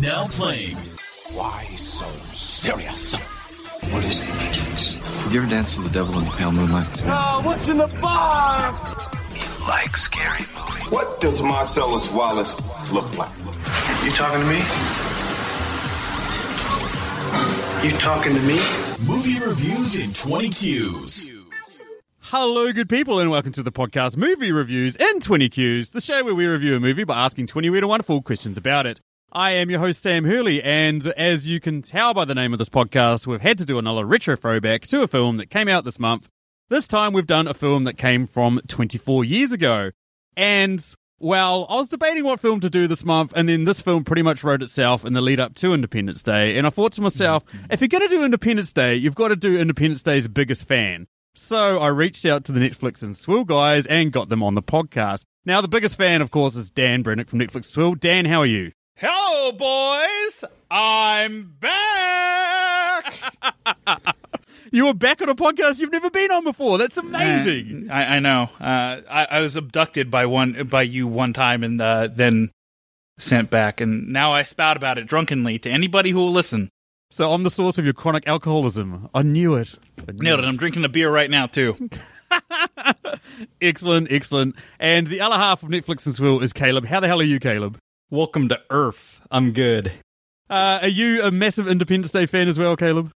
Now playing. Why so serious? What is the Matrix? Have you ever danced with the devil in the pale moonlight? Oh, what's in the bar? You like scary movies. What does Marcellus Wallace look like? You talking to me? You talking to me? Movie reviews in 20 Qs. Hello, good people, and welcome to the podcast Movie Reviews in 20 Qs, the show where we review a movie by asking 20 weird and wonderful questions about it. I am your host, Sam Hurley, and as you can tell by the name of this podcast, we've had to do another retro throwback to a film that came out this month. This time we've done a film that came from 24 years ago. And, well, I was debating what film to do this month, and then this film pretty much wrote itself in the lead up to Independence Day. And I thought to myself, if you're going to do Independence Day, you've got to do Independence Day's biggest fan. So I reached out to the Netflix and Swill guys and got them on the podcast. Now, the biggest fan, of course, is Dan Brennick from Netflix Swill. Dan, how are you? Hello, boys. I'm back. You were back on a podcast you've never been on before. That's amazing. I, I know. Uh, I, I was abducted by one by you one time, and uh, then sent back, and now I spout about it drunkenly to anybody who will listen. So I'm the source of your chronic alcoholism. I knew it. I knew Nailed it. I'm drinking a beer right now too. Excellent, excellent. And the other half of Netflix and Swill is Caleb. How the hell are you, Caleb? Welcome to Earth. I'm good. Uh, are you a massive Independence Day fan as well, Caleb?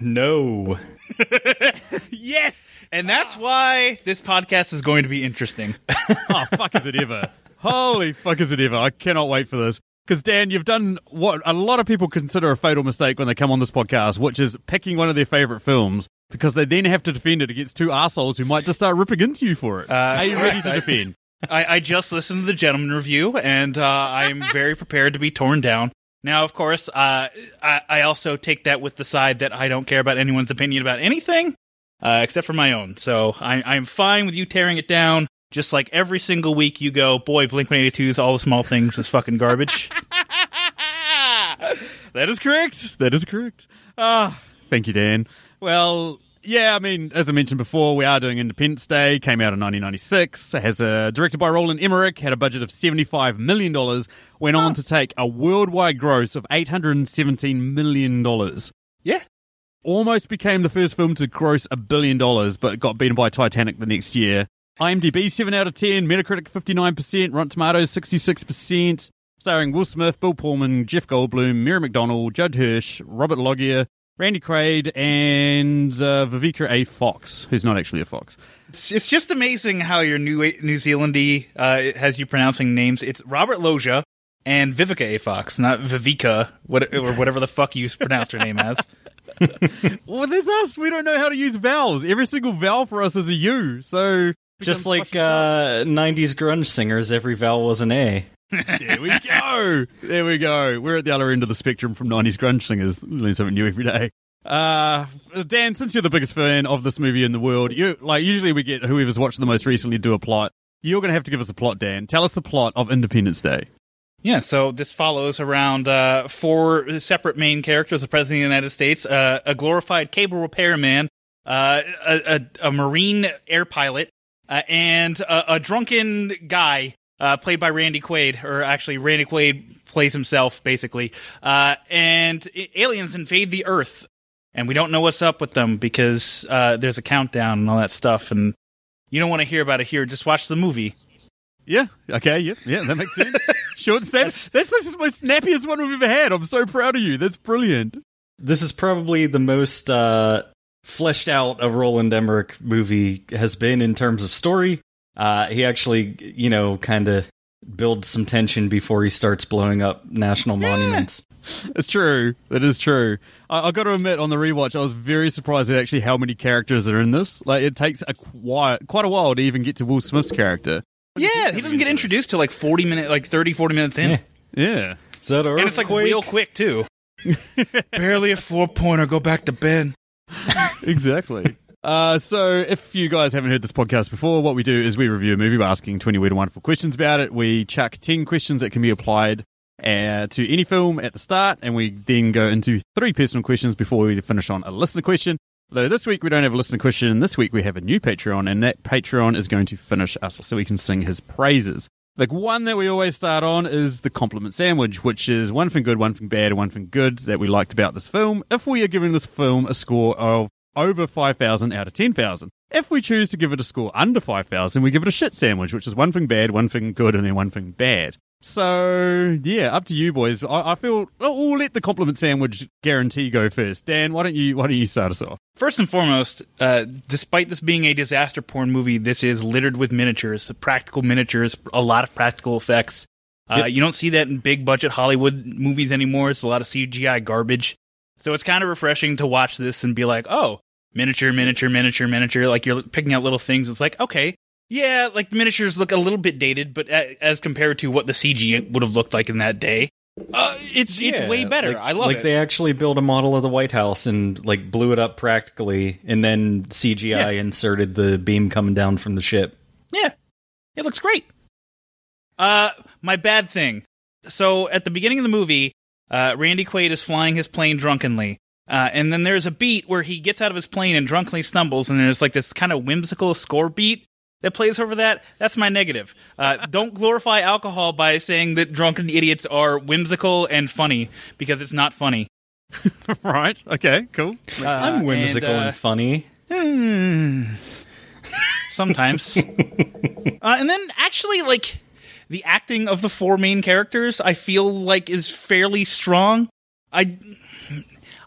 No. Yes. And that's why this podcast is going to be interesting. oh, fuck is it ever? Holy fuck is it ever? I cannot wait for this. Because, Dan, you've done what a lot of people consider a fatal mistake when they come on this podcast, which is picking one of their favourite films because they then have to defend it against two assholes who might just start ripping into you for it. Are you ready to defend? I, I just listened to the gentleman review, and uh, I'm very prepared to be torn down. Now, of course, uh, I, I also take that with the side that I don't care about anyone's opinion about anything uh, except for my own. So I, I'm fine with you tearing it down. Just like every single week, you go, boy, Blink 182's All the Small Things is fucking garbage. That is correct. That is correct. Ah, thank you, Dan. Well, yeah, I mean, as I mentioned before, we are doing Independence Day. Came out in 1996. Has a directed by Roland Emmerich. Had a budget of 75 million dollars. Went on to take a worldwide gross of 817 million dollars. yeah. Almost became the first film to gross a billion dollars, but got beaten by Titanic the next year. IMDb 7 out of 10, Metacritic 59%, Rotten Tomatoes 66%, starring Will Smith, Bill Pullman, Jeff Goldblum, Mary McDonnell, Judd Hirsch, Robert Loggia, Randy Quaid, and uh, Vivica A. Fox, who's not actually a fox. It's, it's just amazing how your New New Zealandy uh, has you pronouncing names. It's Robert Loggia and Vivica A. Fox, not Vivica, what, or whatever the fuck you pronounced her name as. Well, there's us. We don't know how to use vowels. Every single vowel for us is a U. So Just like uh, 90s grunge singers, every vowel was an A. there we go. There we go. We're at the other end of the spectrum from 90s grunge singers. Learn something new every day. Uh, Dan, since you're the biggest fan of this movie in the world, you like usually we get whoever's watched the most recently do a plot. You're going to have to give us a plot, Dan. Tell us the plot of Independence Day. Yeah, so this follows around uh, four separate main characters: the President of the United States, uh, a glorified cable repairman, uh, a, a, a Marine air pilot, uh, and a, a drunken guy uh, played by Randy Quaid, or actually Randy Quaid plays himself, basically. Uh, and i- aliens invade the Earth, and we don't know what's up with them because uh, there's a countdown and all that stuff, and you don't want to hear about it here. Just watch the movie. Yeah. Okay. Yeah. Yeah. That makes sense. Short and snap. That's this is the most snappiest one we've ever had. I'm so proud of you. That's brilliant. This is probably the most uh, fleshed out a Roland Emmerich movie has been in terms of story. Uh, he actually, you know, kind of builds some tension before he starts blowing up national monuments. It's true. It is true. I, I got to admit, on the rewatch, I was very surprised at actually how many characters are in this. Like, it takes a quite quite a while to even get to Will Smith's character. Yeah, he doesn't get introduced till like 40 minutes, like 30, 40 minutes in. Yeah. Yeah. Is that And it's like real quick too. Barely a four pointer. Go back to bed. exactly. Uh, so, if you guys haven't heard this podcast before, what we do is we review a movie by asking 20 weird and wonderful questions about it. We chuck 10 questions that can be applied uh, to any film at the start, and we then go into three personal questions before we finish on a listener question. Though this week we don't have a listener question, this week we have a new Patreon, and that Patreon is going to finish us so we can sing his praises. The one that we always start on is the compliment sandwich, which is one thing good, one thing bad, one thing good that we liked about this film. If we are giving this film a score of over 5,000 out of 10,000. If we choose to give it a score under 5,000, we give it a shit sandwich, which is one thing bad, one thing good, and then one thing bad. So, yeah, up to you boys. I, I feel we'll let the compliment sandwich guarantee go first. Dan, why don't you why don't you start us off? First and foremost, uh, despite this being a disaster porn movie, this is littered with miniatures, practical miniatures, a lot of practical effects. Uh, Yep. You don't see that in big budget Hollywood movies anymore. It's a lot of CGI garbage. So it's kind of refreshing to watch this and be like, oh, miniature, miniature, miniature, miniature. Like you're picking out little things. It's like, okay, yeah, like the miniatures look a little bit dated, but as compared to what the CG would have looked like in that day, uh, it's it's way better. like- I love it. like it. they actually built a model of the White House and like blew it up practically, and then CGI Yeah. inserted the beam coming down from the ship. Yeah, it looks great. Uh, my bad thing. So at the beginning of the movie, uh, Randy Quaid is flying his plane drunkenly. Uh, and then there's a beat where he gets out of his plane and drunkenly stumbles, and there's like this kind of whimsical score beat that plays over that. That's my negative. Uh, don't glorify alcohol by saying that drunken idiots are whimsical and funny because it's not funny. right. Okay. Cool. Uh, I'm whimsical and, uh, funny. sometimes. uh, and then actually, like the acting of the four main characters, I feel like is fairly strong. I.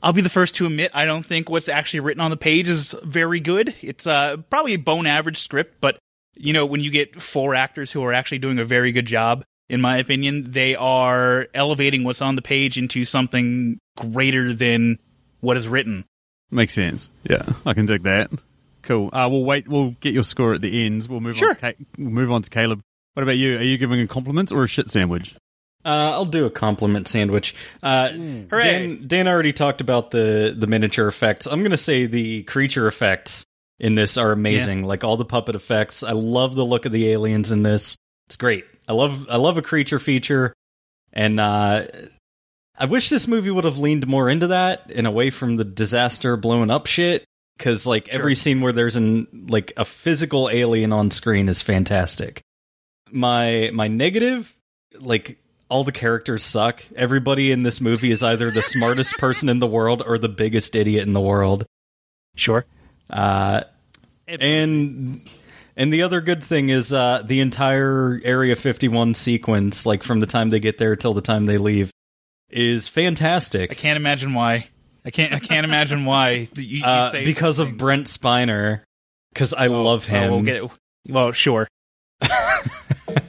I'll be the first to admit I don't think what's actually written on the page is very good. It's uh, probably a bone average script, but you know when you get four actors who are actually doing a very good job, in my opinion, they are elevating what's on the page into something greater than what is written. Makes sense. Yeah, I can dig that. Cool. Uh, we'll wait. We'll get your score at the end. We'll move Sure. on. To Ca- we'll move on to Caleb. What about you? Are you giving a compliment or a shit sandwich? Uh, I'll do a compliment sandwich. Uh, Hooray. Dan, Dan already talked about the the miniature effects. I'm going to say the creature effects in this are amazing. Like all the puppet effects. I love the look of the aliens in this. It's great. I love I love a creature feature, and uh, I wish this movie would have leaned more into that and away from the disaster blowing up shit. Because like every scene where there's an like a physical alien on screen is fantastic. My my negative, like all the characters suck. Everybody in this movie is either the smartest person in the world or the biggest idiot in the world. Sure. Uh, and and the other good thing is uh, the entire Area 51 sequence, like from the time they get there till the time they leave, is fantastic. I can't imagine why. I can't. I can't imagine why. You, you Uh, because of. Brent Spiner, because I love Oh, him. we'll get. Well, sure.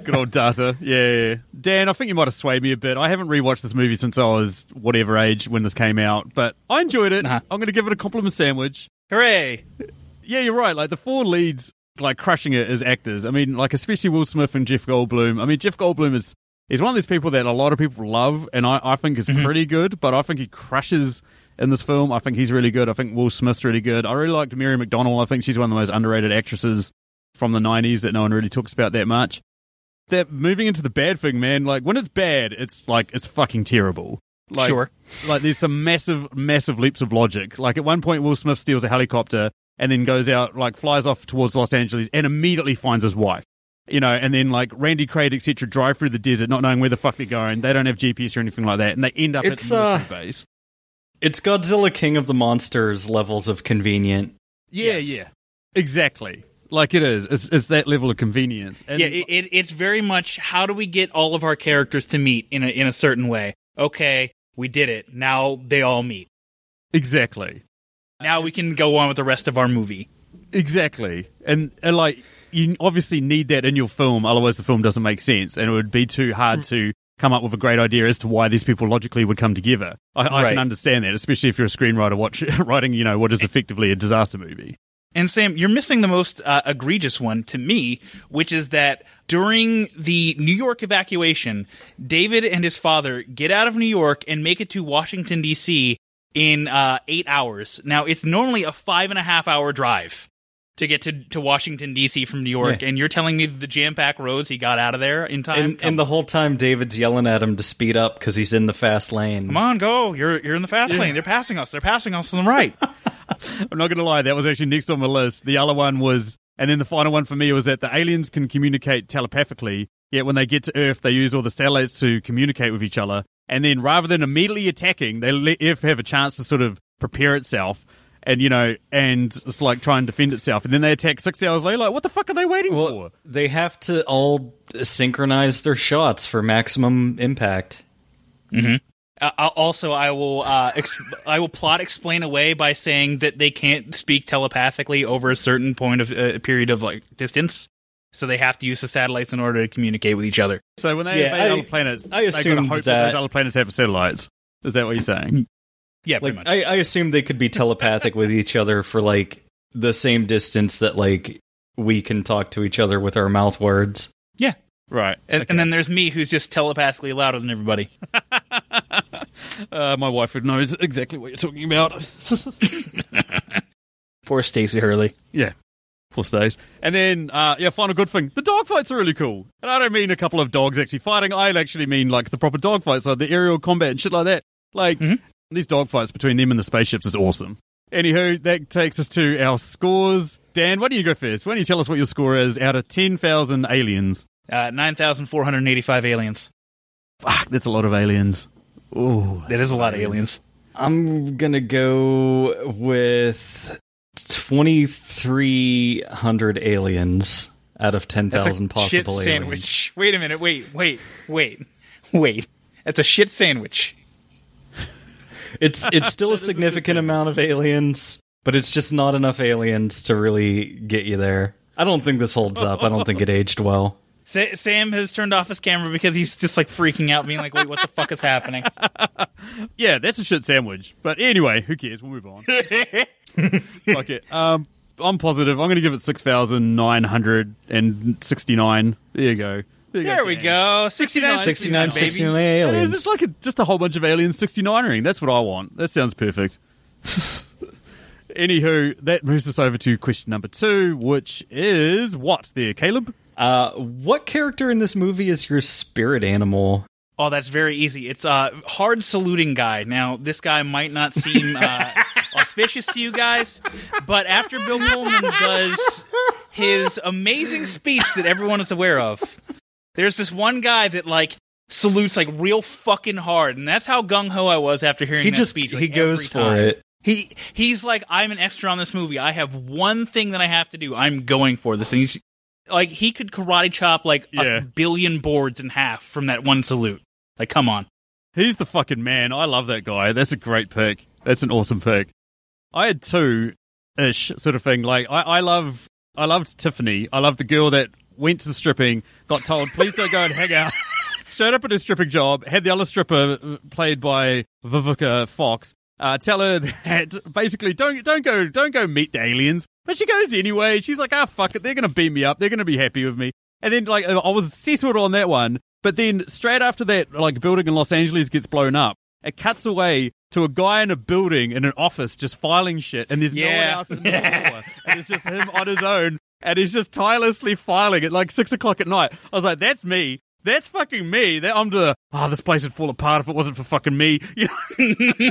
Good old data. Yeah, yeah. Dan, I think you might have swayed me a bit. I haven't rewatched this movie since I was whatever age when this came out, but I enjoyed it. Uh-huh. I'm going to give it a compliment sandwich. Hooray! Yeah, you're right. Like the four leads, like crushing it as actors. I mean, like especially Will Smith and Jeff Goldblum. I mean, Jeff Goldblum is he's one of these people that a lot of people love, and I, I think is pretty good. But I think he crushes in this film. I think he's really good. I think Will Smith's really good. I really liked Mary McDonnell. I think she's one of the most underrated actresses from the '90s that no one really talks about that much. That moving into the bad thing, man. Like when it's bad, it's like it's fucking terrible. Like, Sure. Like there's some massive, massive leaps of logic. Like at one point, Will Smith steals a helicopter and then goes out, like flies off towards Los Angeles and immediately finds his wife. You know, and then like Randy Quaid, etc., drive through the desert, not knowing where the fuck they're going. They don't have GPS or anything like that, and they end up It's, at the military uh, base. It's Godzilla King of the Monsters levels of convenient. Yeah, yeah, exactly. Like it is. It's, it's that level of convenience. And yeah, it, it, it's very much how do we get all of our characters to meet in a in a certain way? Okay, we did it. Now they all meet. exactly. Now we can go on with the rest of our movie. Exactly. And, and like, you obviously need that in your film, otherwise the film doesn't make sense. And it would be too hard to come up with a great idea as to why these people logically would come together. I, I Right. can understand that, especially if you're a screenwriter watch, writing, you know, what is effectively a disaster movie. And Sam, you're missing the most uh, egregious one to me, which is that during the New York evacuation, David and his father get out of New York and make it to Washington D.C. in uh, eight hours. Now, it's normally a five and a half hour drive to get to, to Washington D.C. from New York, Yeah. and you're telling me the jam packed roads he got out of there in time. And, and the whole time, David's yelling at him to speed up because he's in the fast lane. Come on, go! You're you're in the fast lane. They're passing us. They're passing us on the right. I'm not going to lie, that was actually next on my list. The other one was, and then the final one for me was that the aliens can communicate telepathically, Yet when they get to Earth, they use all the satellites to communicate with each other. And then rather than immediately attacking, they let Earth have a chance to sort of prepare itself and, you know, and it's like try and defend itself. And then they attack six hours later. Like, what the fuck are they waiting Well, for? they have to all synchronize their shots for maximum impact. Uh, I'll- also, I will uh, ex- I will plot explain away by saying that they can't speak telepathically over a certain point of uh, period of like distance, so they have to use the satellites in order to communicate with each other. So when they Yeah, invade I- other planets, I they gotta hope that- those other planets have satellites. Is that what you're saying? Yeah, pretty Like much. I, I assume they could be telepathic with each other for like the same distance that like we can talk to each other with our mouth words. yeah, Right. and, and then there's me, who's just telepathically louder than everybody. Uh, my wife would know exactly what you're talking about. Poor Stacey Hurley. Yeah. Poor stays. And then, uh, yeah, final good thing. The dog fights are really cool. And I don't mean a couple of dogs actually fighting. I actually mean like the proper dog fights, like the aerial combat and shit like that. Like, these dogfights between them and the spaceships is awesome. Anywho, that takes us to our scores. Dan, why don't you go first? Why don't you tell us what your score is out of 10,000 aliens? Uh, Nine thousand four hundred eighty-five aliens. Fuck, that's a lot of aliens. Ooh. That is a lot of aliens. I'm gonna go with twenty three hundred aliens out of ten That's a thousand shit possible aliens. sandwich. Wait a minute. Wait, wait, wait, wait. That's a shit sandwich. It's it's still a significant amount of aliens, but it's just not enough aliens to really get you there. I don't think this holds up. I don't think it aged well. Sa- Sam has turned off his camera because he's just like freaking out, being like, "Wait, what the fuck is happening?" Yeah, that's a shit sandwich. But anyway, who cares? We'll move on. Fuck it. Um, I'm positive. I'm going to give it 6,969. There you go. There, you There we go. 69, 69, baby. 69 It is. aliens. It's like a, just a whole bunch of aliens 69ering. That's what I want. That sounds perfect. Anywho, that moves us over to question number two, which is what there, Caleb? Uh, what character in this movie is your spirit animal? Oh, that's very easy. It's a uh, hard saluting guy. Now, this guy might not seem uh, auspicious to you guys, but after Bill Pullman does his amazing speech that everyone is aware of, there's this one guy that like salutes like real fucking hard, and that's how gung ho I was after hearing He that just speech. like, he goes for time. it. He he's like, I'm an extra on this movie. I have one thing that I have to do. I'm going for this. And he's like, he could karate chop like Yeah. a billion boards in half from that one salute. Like, come on. He's the fucking man. I love that guy. That's a great pick. That's an awesome pick. I had two ish sort of thing. Like I, I love I loved Tiffany. I loved the girl that went to the stripping, got told, please don't go and hang out. Showed up at his stripping job, had the other stripper uh, played by Vivica Fox. Uh, tell her that basically don't don't go don't go meet the aliens. But she goes anyway. She's like, ah, fuck it. They're gonna beat me up. They're gonna be happy with me. And then like I was settled on that one. But then straight after that, like building in Los Angeles gets blown up. It cuts away to a guy in a building in an office just filing shit, and there's no one else in the floor, and it's just him on his own, and he's just tirelessly filing at like six o'clock at night. I was like, that's me. That's fucking me. That I'm the oh, this place would fall apart if it wasn't for fucking me. You know,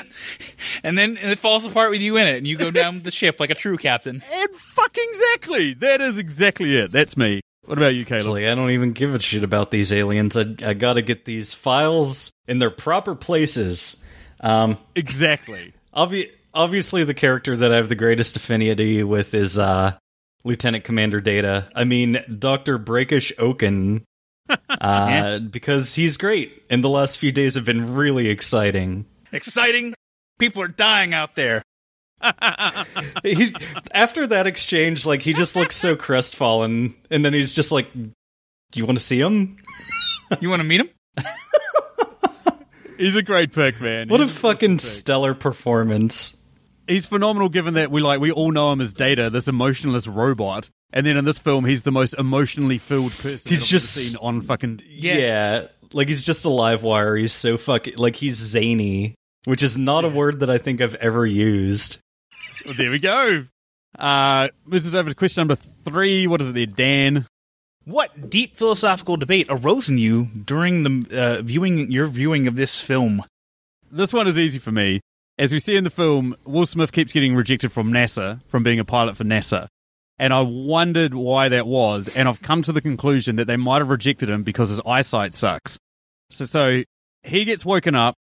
And then it falls apart with you in it, and you go down the ship like a true captain. and fucking exactly. That is exactly it. That's me. What about you, Caleb? Actually, I don't even give a shit about these aliens. I, I gotta get these files in their proper places. Um, Exactly. obvi- obviously, the character that I have the greatest affinity with is uh, Lieutenant Commander Data. I mean, Dr. Brackish Okun. Uh, because he's great, and the last few days have been really exciting. Exciting. People are dying out there. he, after that exchange, like he just looks so crestfallen, and then he's just like, you want to see him?" You want to meet him? He's a great pick, man. What a He's an fucking awesome stellar performance! He's phenomenal given that we like we all know him as Data, this emotionless robot. And then in this film he's the most emotionally filled person He's just- seen on fucking Yeah. like he's just a live wire. He's so fucking like he's zany, which is not a word that I think I've ever used. Well, there we go. Uh moves us over to question number three. What is it there, Dan? What deep philosophical debate arose in you during the uh, viewing your viewing of this film? This one is easy for me. As we see in the film, Will Smith keeps getting rejected from NASA, from being a pilot for NASA. And I wondered why that was, and I've come to the conclusion that they might have rejected him because his eyesight sucks. So, so he gets woken up,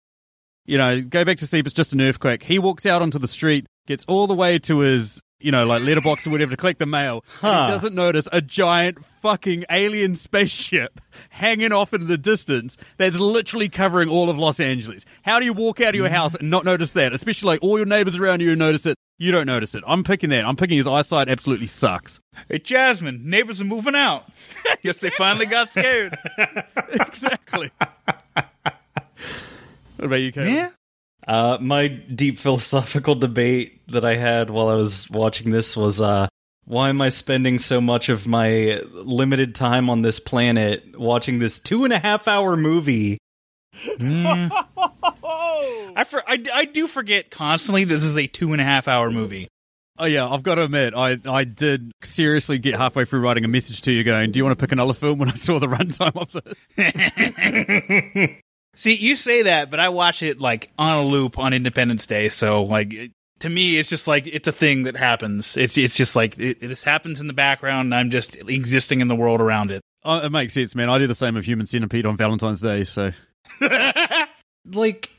you know, go back to sleep, it's just an earthquake. He walks out onto the street, gets all the way to his, you know, like letterbox or whatever to collect the mail. Huh. he doesn't notice a giant fucking alien spaceship hanging off in the distance that's literally covering all of Los Angeles. How do you walk out of your house and not notice that? Especially like all your neighbors around you notice it. You don't notice it. I'm picking that. I'm picking his eyesight absolutely sucks. Hey, Jasmine, neighbors are moving out. Guess they finally got scared. exactly. what about you, Caleb? Yeah. Uh, my deep philosophical debate that I had while I was watching this was uh, why am I spending so much of my limited time on this planet watching this two and a half hour movie? I, for, I, I do forget constantly this is a two and a half hour movie. Oh yeah, I've got to admit, I I did seriously get halfway through writing a message to you, going, "Do you want to pick another film?" When I saw the runtime of this, See, you say that, but I watch it like on a loop on Independence Day. So, like, it, to me, it's just like it's a thing that happens. It's it's just like it, this happens in the background, and I'm just existing in the world around it. oh, it makes sense, man. I do the same with Human Centipede on Valentine's Day, so Like,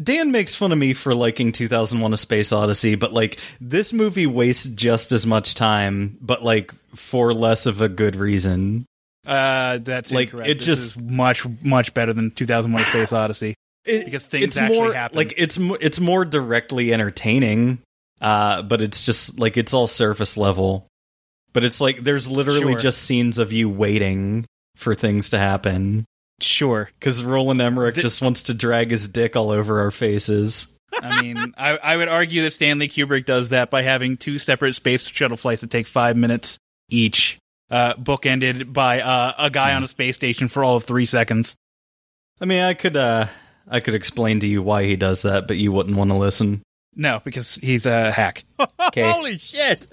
Dan makes fun of me for liking 2001 A Space Odyssey, but like, this movie wastes just as much time, but like, for less of a good reason. Uh, that's Like, incorrect. it This just- is much much better than 2001: Space Odyssey. It- Because things it's actually more, happen. Like it's it's more directly entertaining, uh, but it's just like it's all surface level. But it's like there's literally Sure. just scenes of you waiting for things to happen Sure. because Roland Emmerich The- just wants to drag his dick all over our faces. I mean, I, I would argue that Stanley Kubrick does that by having two separate space shuttle flights that take five minutes each, uh, bookended by uh, a guy on a space station for all of three seconds. I mean, I could uh, I could explain to you why he does that, but you wouldn't want to listen. No, because he's a hack. Holy shit.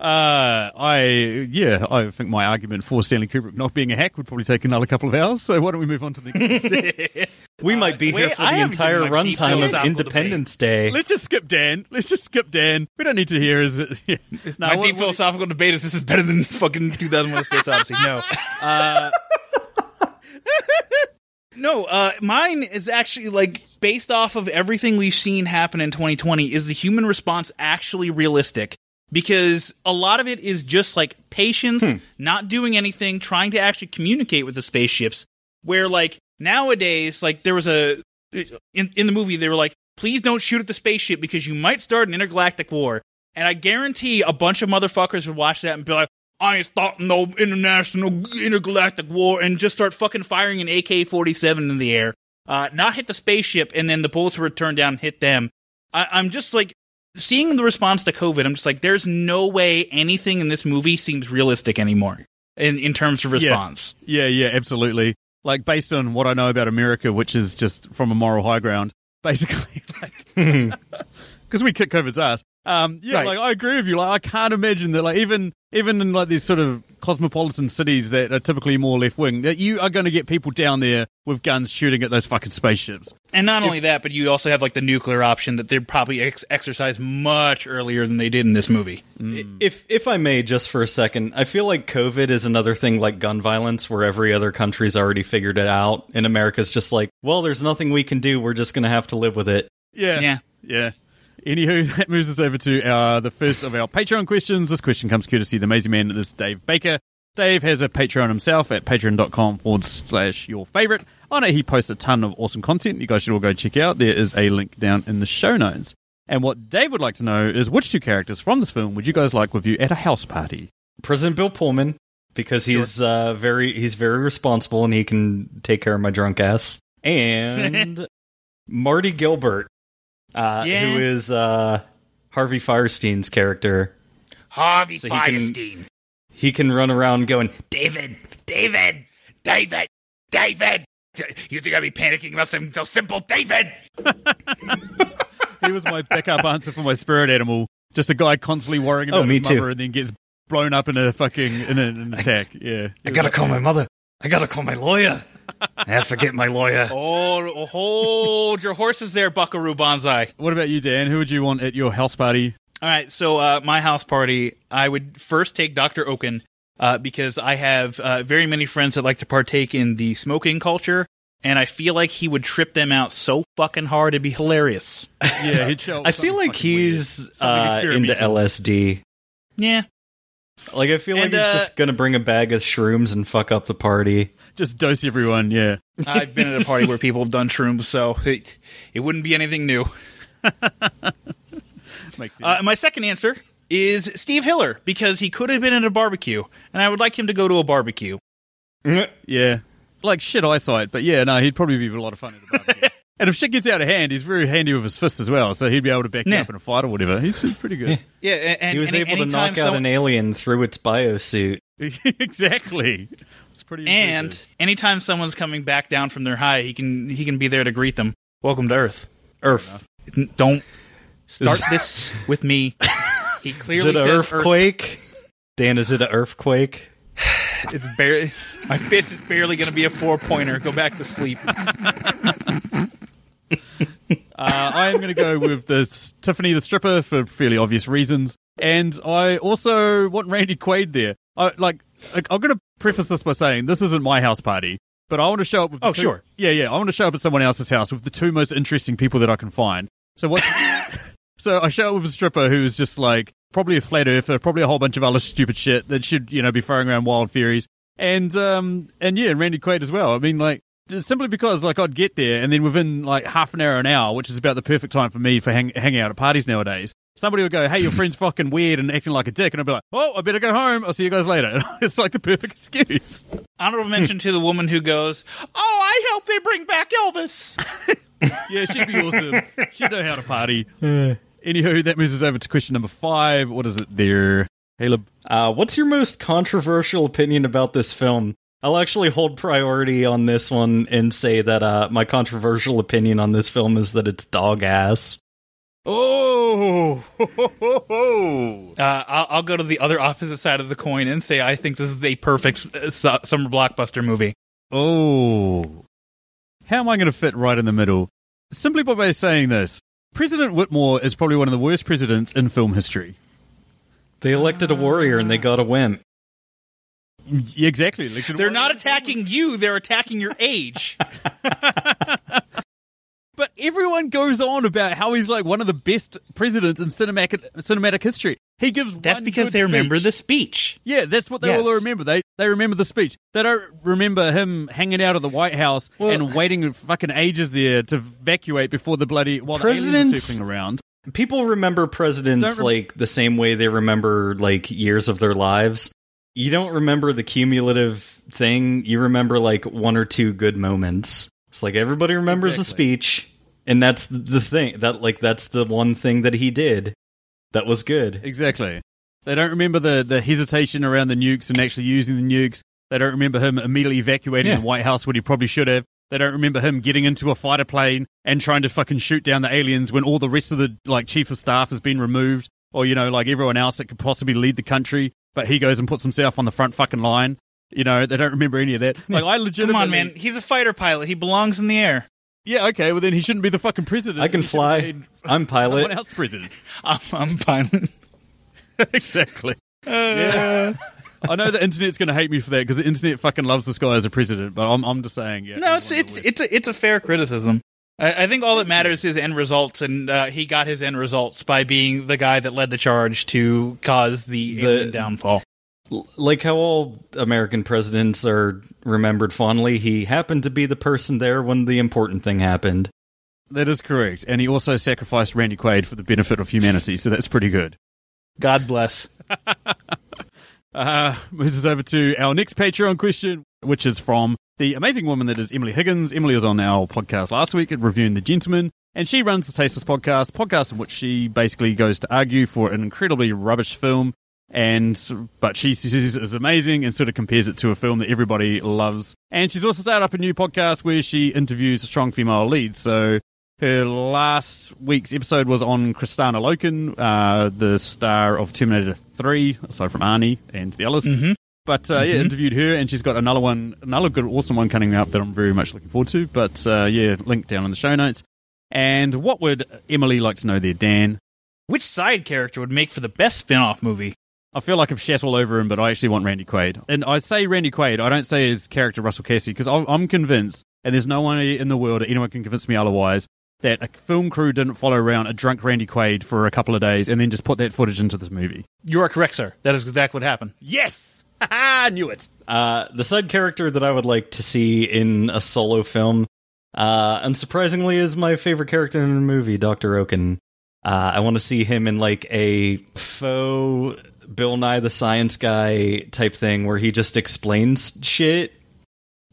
Uh, I yeah, I think my argument for Stanley Kubrick not being a hack would probably take another couple of hours. So why don't we move on to the next? We might be here for I the entire given my deep runtime of Independence Day. Let's just skip Dan. Let's just skip Dan. We don't need to hear his. Yeah. No, My what- deep what- philosophical debate is this is better than fucking 2001: Space Odyssey. No. Uh, no, uh, mine is actually like based off of everything we've seen happen in 2020. Is the human response actually realistic? Because a lot of it is just like patience, not doing anything, trying to actually communicate with the spaceships. Where like nowadays, like there was a in in the movie they were like, please don't shoot at the spaceship because you might start an intergalactic war. And I guarantee a bunch of motherfuckers would watch that and be like, I ain't starting no international intergalactic war and just start fucking firing an AK 47 in the air. Uh, not hit the spaceship and then the bullets would turn down and hit them. I, I'm just like, seeing the response to COVID, I'm just like, there's no way anything in this movie seems realistic anymore in, in terms of response. Yeah, yeah, absolutely. Like based on what I know about America, which is just from a moral high ground, basically. Because we kick COVID's ass. Um, yeah, Right. like I agree with you. Like I can't imagine that. Like even even in like these sort of cosmopolitan cities that are typically more left wing, that you are going to get people down there with guns shooting at those fucking spaceships. And not only that, but you also have like the nuclear option that they'd probably ex- exercise much earlier than they did in this movie. If if I may, just for a second, I feel like COVID is another thing like gun violence, where every other country's already figured it out, and America's just like, well, there's nothing we can do. We're just gonna have to live with it. Yeah. Yeah. Yeah. Anywho, that moves us over to our, the first of our Patreon questions. This question comes courtesy of the amazing man, this is Dave Baker. Dave has a Patreon himself at patreon.com forward slash your favorite. On it, he posts a ton of awesome content you guys should all go check out. There is a link down in the show notes. And what Dave would like to know is which two characters from this film would you guys like with you at a house party? President Bill Pullman, because he's uh, very he's very responsible and he can take care of my drunk ass, and Marty Gilbert, uh, Yeah. who is uh, Harvey Fierstein's character. Harvey So he can- He can run around going, David, David, David, David. You think I'd be panicking about something so simple, David? He was my backup answer for my spirit animal. Just a guy constantly worrying Oh, about me his mother too. and then gets blown up in a fucking in, in an attack. Yeah. I gotta call my mother. I gotta call my lawyer. I forget my lawyer. Oh, hold your horses there, Buckaroo Banzai. What about you, Dan? Who would you want at your house party? All right, so uh, my house party, I would first take Dr. Okun uh, because I have uh, very many friends that like to partake in the smoking culture, and I feel like he would trip them out so fucking hard it'd be hilarious. Yeah, he'd show. I feel like he's uh, into. LSD. Yeah, Like I feel like And, he's uh, just gonna bring a bag of shrooms and fuck up the party. just dose everyone. Yeah, I've been at a party where people have done shrooms, so it, it wouldn't be anything new. makes sense. Uh, my second answer is Steve Hiller because he could have been at a barbecue, and I would like him to go to a barbecue. yeah, like shit eyesight, but yeah, no, he'd probably be a lot of fun at the barbecue. And if shit gets out of hand, he's very handy with his fist as well, so he'd be able to back you Yeah. up in a fight or whatever. He's he's pretty good. Yeah, and, and He was any- able to anytime knock out someone- an alien through its biosuit. exactly. It's pretty. And impressive. anytime someone's coming back down from their high, he can he can be there to greet them. Welcome to Earth. Earth. N- Don't start Is- this with me. He Is clearly it an says Earth. earthquake? Dan, is it an earthquake? It's barely my fist is barely going to be a four pointer. Go back to sleep. Uh, I am going to go with this Tiffany the stripper for fairly obvious reasons, and I also want Randy Quaid there. I, like, I'm going to preface this by saying this isn't my house party, but I want to show up with. Oh, two- sure. yeah, yeah. I want to show up at someone else's house with the two most interesting people that I can find. So what? so I show up with a stripper who's just like probably a flat earther, probably a whole bunch of other stupid shit that should you know be throwing around wild theories, and um and yeah, Randy Quaid as well. I mean, like simply because like I'd get there and then within like half an hour, an hour, which is about the perfect time for me for hang- hanging out at parties nowadays. Somebody would go, "Hey, your friend's fucking weird and acting like a dick," and I'd be like, "Oh, I better go home. I'll see you guys later." it's like the perfect excuse. Honorable mention to the woman who goes, "Oh, I hope they bring back Elvis." Yeah, she'd be awesome. She'd know how to party. Anywho, that moves us over to question number five. What is it there, Caleb? Uh, what's your most controversial opinion about this film? I'll actually hold priority on this one and say that uh, my controversial opinion on this film is that it's dog ass. Oh, Uh, I'll, I'll go to the other opposite side of the coin and say I think this is a perfect uh, su- summer blockbuster movie. oh. How am I going to fit right in the middle? Simply by saying this, President Whitmore is probably one of the worst presidents in film history. They elected a warrior and they got a wimp. Exactly. Like, They're not attacking you; they're attacking your age. But everyone goes on about how he's like one of the best presidents in cinematic cinematic history. He gives That's because they remember speech. the speech. Yeah, that's what they Yes. all remember. They they remember the speech. They don't remember him hanging out at the White House Well- and waiting fucking ages there to evacuate before the bloody while the aliens are Presidents- around. People remember presidents rem- like the same way they remember like years of their lives. You don't remember the cumulative thing. You remember like one or two good moments. It's like everybody remembers the Exactly. speech, and that's the thing that like that's the one thing that he did that was good. Exactly. They don't remember the the hesitation around the nukes and actually using the nukes. They don't remember him immediately evacuating Yeah. the White House when he probably should have. They don't remember him getting into a fighter plane and trying to fucking shoot down the aliens when all the rest of the like chief of staff has been removed, or you know, like everyone else that could possibly lead the country, but he goes and puts himself on the front fucking line. You know, they don't remember any of that. Like I legitimately. Come on, man. He's a fighter pilot. He belongs in the air. Yeah, okay. Well, then he shouldn't be the fucking president. I can He should fly. made I'm pilot. Someone else president. I'm, I'm fine. exactly. Uh. yeah. I know the internet's going to hate me for that because the internet fucking loves this guy as a president, but I'm, I'm just saying, yeah. No, it's it's it's a, it's a fair criticism. I, I think all that matters is end results, and uh, he got his end results by being the guy that led the charge to cause the, The- downfall. Like how all American presidents are remembered fondly, he happened to be the person there when the important thing happened. That is correct. And he also sacrificed Randy Quaid for the benefit of humanity, so that's pretty good. God bless. Uh, moves us over to our next Patreon question, which is from the amazing woman that is Emily Higgins. Emily was on our podcast last week at Reviewing the Gentleman, and she runs the Tasteless Podcast, podcast in which she basically goes to argue for an incredibly rubbish film, and but she says it's amazing and sort of compares it to a film that everybody loves. And she's also started up a new podcast where she interviews strong female leads. So her last week's episode was on Kristanna Loken, uh, the star of Terminator 3, aside from Arnie and the others. Mm-hmm. But uh, yeah, interviewed her, and she's got another one, another good, awesome one coming up that I'm very much looking forward to. But uh, yeah, link down in the show notes. And what would Emily like to know there, Dan? which side character would make for the best spin-off movie? I feel like I've shat all over him, but I actually want Randy Quaid. And I say Randy Quaid, I don't say his character Russell Cassidy, because I'm I'm convinced, and there's no one in the world, anyone can convince me otherwise, that a film crew didn't follow around a drunk Randy Quaid for a couple of days and then just put that footage into this movie. You are correct, sir. That is exactly what happened. Yes! I knew it. Uh, the side character that I would like to see in a solo film, uh, unsurprisingly, is my favorite character in the movie, Dr. Okun. Uh, I want to see him in like a faux Bill Nye the Science Guy type thing where he just explains shit,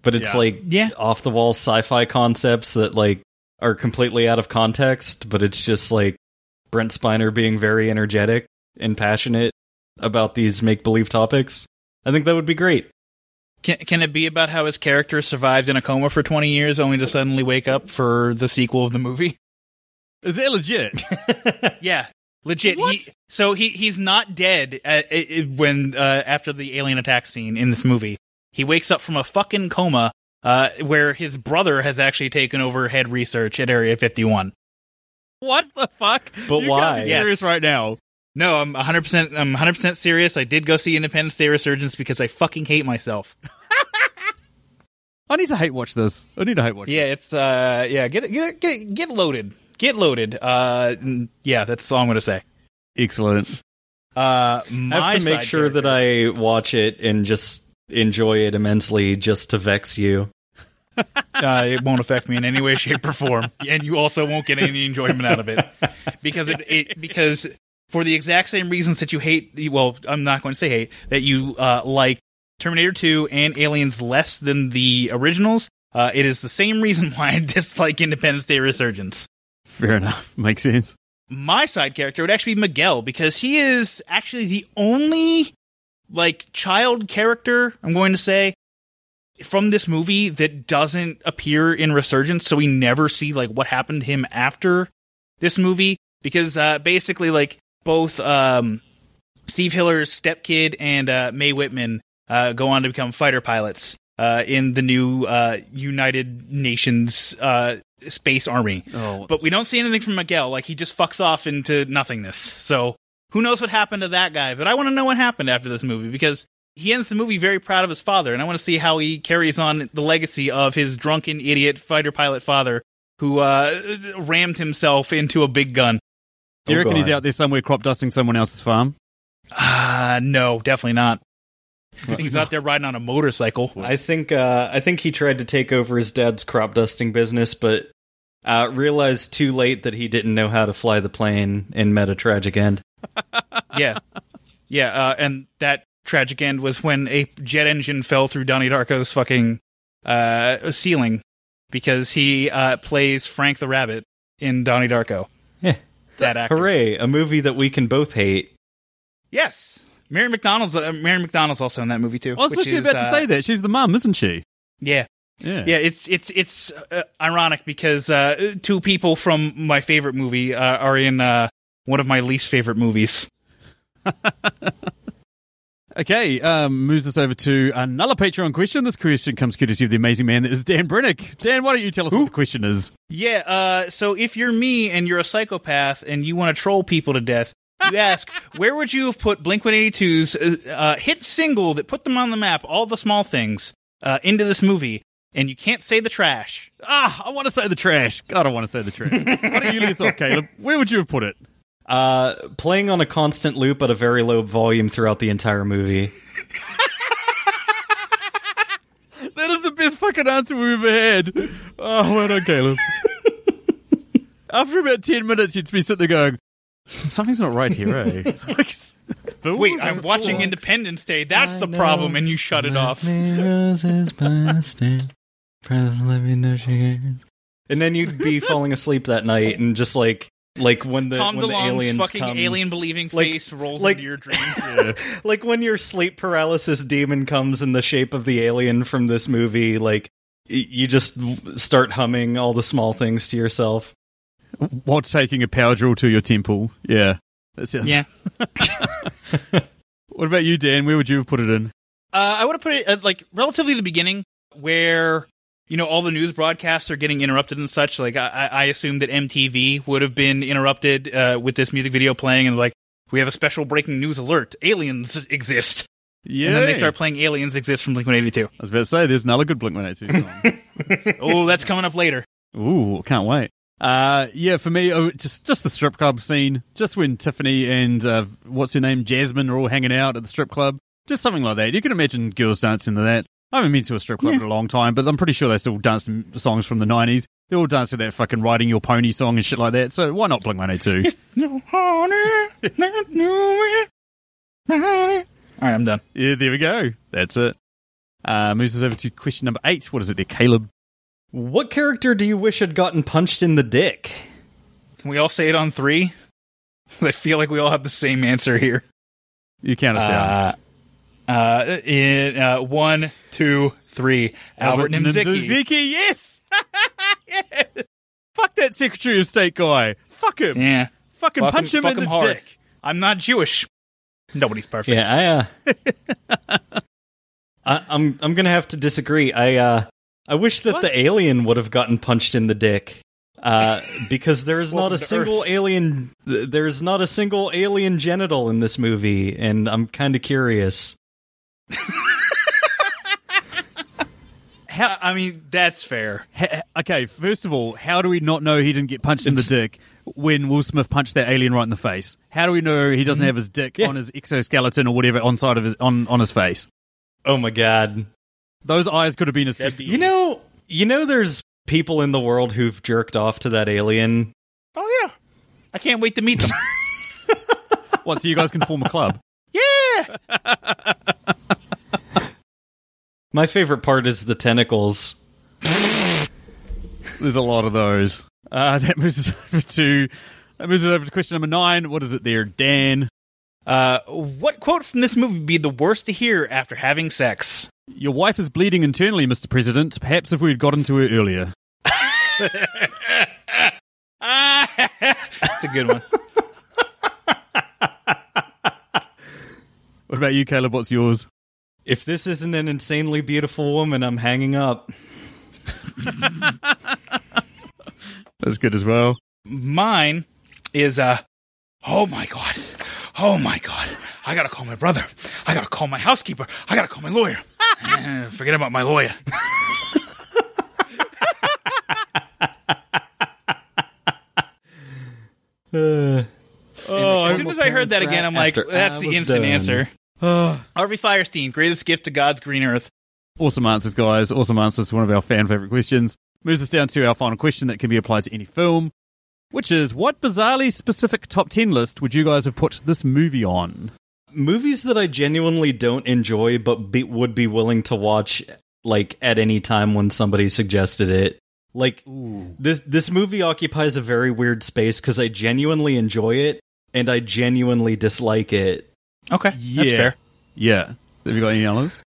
but it's Yeah. like Yeah. off the wall sci-fi concepts that like are completely out of context, but it's just like Brent Spiner being very energetic and passionate about these make believe topics. I think that would be great. Can, can it be about how his character survived in a coma for 20 years only to suddenly wake up for the sequel of the movie? Is it legit? Yeah, legit. He, so he he's not dead at, at- when uh, after the alien attack scene in this movie. He wakes up from a fucking coma uh, where his brother has actually taken over head research at Area 51. what the fuck? But you why? Can't be serious Yes. right now. No, I'm 100%. I'm 100% serious. I did go see Independence Day Resurgence because I fucking hate myself. I need to hate watch this. I need to hate watch. Yeah, it's uh, yeah. Get get get get loaded. Get loaded. Uh, yeah, that's all I'm gonna say. Excellent. Uh, I have to make side sure that I watch it and just enjoy it immensely just to vex you. uh, it won't affect me in any way, shape, or form, and you also won't get any enjoyment out of it because it, it because for the exact same reasons that you hate. Well, I'm not going to say hate that you uh, like Terminator 2 and Aliens less than the originals. Uh, it is the same reason why I dislike Independence Day Resurgence. Fair enough. Makes sense. my side character would actually be Miguel because he is actually the only like child character I'm going to say from this movie that doesn't appear in Resurgence so we never see like what happened to him after this movie because uh basically like both um Steve Hiller's stepkid and uh Mae Whitman uh go on to become fighter pilots uh in the new uh United Nations uh space army Oh, but we don't see anything from Miguel. Like he just fucks off into nothingness. So who knows what happened to that guy? But I want to know what happened after this movie because he ends the movie very proud of his father, and I want to see how he carries on the legacy of his drunken idiot fighter pilot father who uh, rammed himself into a big gun. Do you Oh, reckon he's out there somewhere crop dusting someone else's farm? Ah, no, definitely not. I think he's out there riding on a motorcycle. I think uh, I think he tried to take over his dad's crop dusting business, but uh, realized too late that he didn't know how to fly the plane and met a tragic end. yeah, yeah, uh, and that tragic end was when a jet engine fell through Donnie Darko's fucking uh, ceiling because he uh, plays Frank the Rabbit in Donnie Darko. Yeah. That actor. Hooray! A movie that we can both hate. Yes, Mary McDonnell's. Uh, Mary McDonnell's also in that movie too. I was which literally is, about to uh, say that. She's the mum, isn't she? Yeah, Yeah. yeah. It's it's it's uh, ironic because uh, two people from my favorite movie uh, are in uh, one of my least favorite movies. Okay, um, moves us over to another Patreon question. This question comes courtesy of the amazing man that is Dan Brennick. Dan, why don't you tell us what the question is? Yeah, uh, so if you're me and you're a psychopath and you want to troll people to death, you ask, where would you have put Blink 182's uh, uh, hit single that put them on the map, all the small things, uh, into this movie? And you can't say the trash. Ah, I want to say the trash. God, I want to say the trash. why don't you off, Caleb? Where would you have put it? Uh, playing on a constant loop at a very low volume throughout the entire movie. That is the best fucking answer we've ever had. Oh, well done, Caleb. After about 10 minutes, you'd be sitting there going, something's not right here, eh? Like, Wait, I'm watching Independence Day. That's the problem. And you shut it off. And then you'd be falling asleep that night and just like like when the Tom when the DeLonge's aliens fucking come, alien believing like- face rolls like- into your dreams. like when your sleep paralysis demon comes in the shape of the alien from this movie like you just start humming all the small things to yourself While taking a power drill to your temple. Yeah. That sounds. yeah. What about you, Dan? Where would you have put it in? Uh, I would have put it at like relatively the beginning, where you know, all the news broadcasts are getting interrupted and such. Like, I, I I assume that MTV would have been interrupted uh, with this music video playing, and like, we have a special breaking news alert: aliens exist. Yeah. And then they start playing "Aliens Exist" from Blink One Eighty Two. I was about to say, there's another good Blink 182 song. Oh, that's coming up later. Ooh, can't wait. Uh, yeah, for me, oh, just just the strip club scene. Just when Tiffany and uh, what's her name, Jasmine, are all hanging out at the strip club. Just something like that. You can imagine girls dancing to that. I haven't been to a strip club in a long time, but I'm pretty sure they still dance to songs from the 90s. They all dance to that fucking Riding Your Pony song and shit like that. So why not Blink 182? No honey, not know. All right, I'm done. yeah, there we go. That's it. Uh, moves us over to question number eight. What is it there, Caleb? What character do you wish had gotten punched in the dick? Can we all say it on three? I feel like we all have the same answer here. You count us down. Uh, uh, in uh, one, two, three. Albert, Nimzicki. Nimzicki, yes! yeah. Fuck that Secretary of State guy. Fuck him. Yeah, Fucking Fuck punch him- him, fuck in him the hard. dick. I'm not Jewish. Nobody's perfect. Yeah, I, uh, I, I'm I'm gonna have to disagree. I uh, I wish that What? the alien would have gotten punched in the dick. Uh, because there is not a single Earth. alien. There's not a single alien genital in this movie, and I'm kind of curious. How, I mean, that's fair. Ha- okay, first of all, how do we not know he didn't get punched in the dick when Will Smith punched that alien right in the face? How do we know he doesn't mm-hmm. have his dick Yeah. on his exoskeleton or whatever on side of his on, on his face? Oh my god! Those eyes could have been his That'd testicles. You know, you know, there's people in the world who've jerked off to that alien. Oh yeah, I can't wait to meet them. What, so you guys can form a club? yeah, My favorite part is the tentacles. There's a lot of those. Uh, that moves us over to that moves us over to question number nine. What is it there, Dan? Uh, what quote from this movie would be the worst to hear after having sex? Your wife is bleeding internally, Mr. President. Perhaps if we had gotten to her earlier. That's a good one. What about you, Caleb? What's yours? If this isn't an insanely beautiful woman, I'm hanging up. That's good as well. Mine is uh oh my god. Oh my god. I gotta call my brother. I gotta call my housekeeper. I gotta call my lawyer. Eh, Forget about my lawyer. Uh, Oh, As soon as I heard that again, I'm like, After that's I the was instant done. answer. Harvey Fierstein, greatest gift to God's green earth. Awesome answers, guys. Awesome answers to one of our fan favorite questions. Moves us down to our final question that can be applied to any film, which is what bizarrely specific top 10 list would you guys have put this movie on? movies that I genuinely don't enjoy, but be, would be willing to watch like at any time when somebody suggested it. Like this this movie occupies a very weird space because I genuinely enjoy it and I genuinely dislike it. Okay, that's Yeah. fair. Yeah. Have you got any others?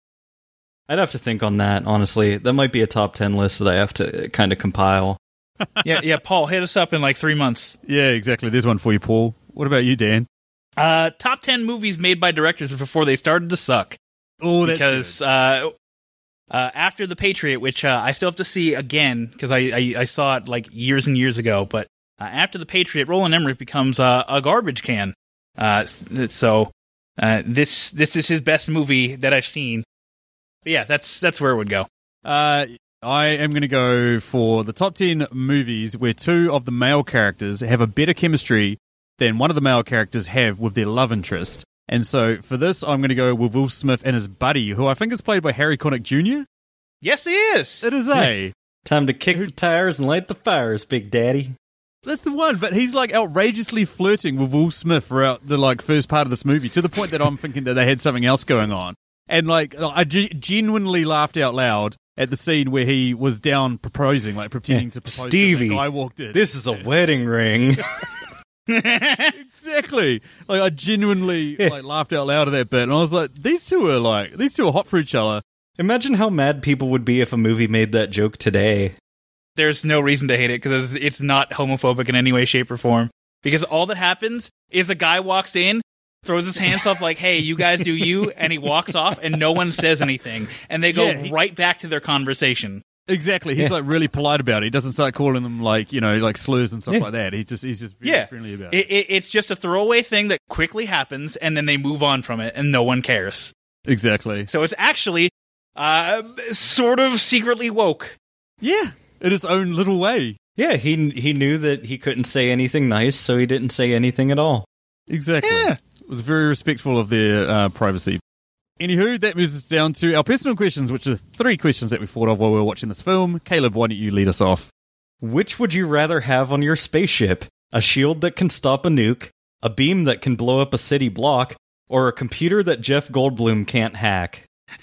I'd have to think on that, honestly. That might be a top 10 list that I have to kind of compile. yeah, yeah. Paul, hit us up in like three months. Yeah, exactly. There's one for you, Paul. What about you, Dan? Uh, top ten movies made by directors before they started to suck. Oh, that's because uh, uh, after the Patriot, which uh, I still have to see again because I, I I saw it like years and years ago, but uh, after the Patriot, Roland Emmerich becomes uh, a garbage can. Uh, so uh, this this is his best movie that I've seen. But yeah, that's that's where it would go. Uh, I am going to go for the top 10 movies where two of the male characters have a better chemistry than one of the male characters have with their love interest. And so for this, I'm going to go with Will Smith and his buddy, who I think is played by Harry Connick Jr. Yes, he is. It is a. Time to kick the tires and light the fires, Big Daddy. That's the one, but he's like outrageously flirting with Will Smith throughout the like first part of this movie to the point that I'm thinking that they had something else going on. And like I ge- genuinely laughed out loud at the scene where he was down proposing, like pretending to propose. Stevie, I walked in. This is a wedding ring. exactly. Like I genuinely like laughed out loud at that bit, and I was like, these two are like these two are hot for each other. Imagine how mad people would be if a movie made that joke today. There's no reason to hate it because it's, it's not homophobic in any way, shape, or form. Because all that happens is a guy walks in, throws his hands up like, "Hey, you guys do you," and he walks off, and no one says anything, and they go Yeah, he- right back to their conversation. Exactly. He's Yeah. like really polite about it. He doesn't start calling them like, you know, like slurs and stuff Yeah. like that. He just he's just very Yeah, friendly about it. it, it, it's just a throwaway thing that quickly happens, and then they move on from it, and no one cares. Exactly. So it's actually uh, sort of secretly woke. Yeah. In his own little way. Yeah, he he knew that he couldn't say anything nice, so he didn't say anything at all. Exactly. Yeah. It was very respectful of their uh, privacy. Anywho, that moves us down to our personal questions, which are three questions that we thought of while we were watching this film. Caleb, why don't you lead us off? Which would you rather have on your spaceship? A shield that can stop a nuke, a beam that can blow up a city block, or a computer that Jeff Goldblum can't hack?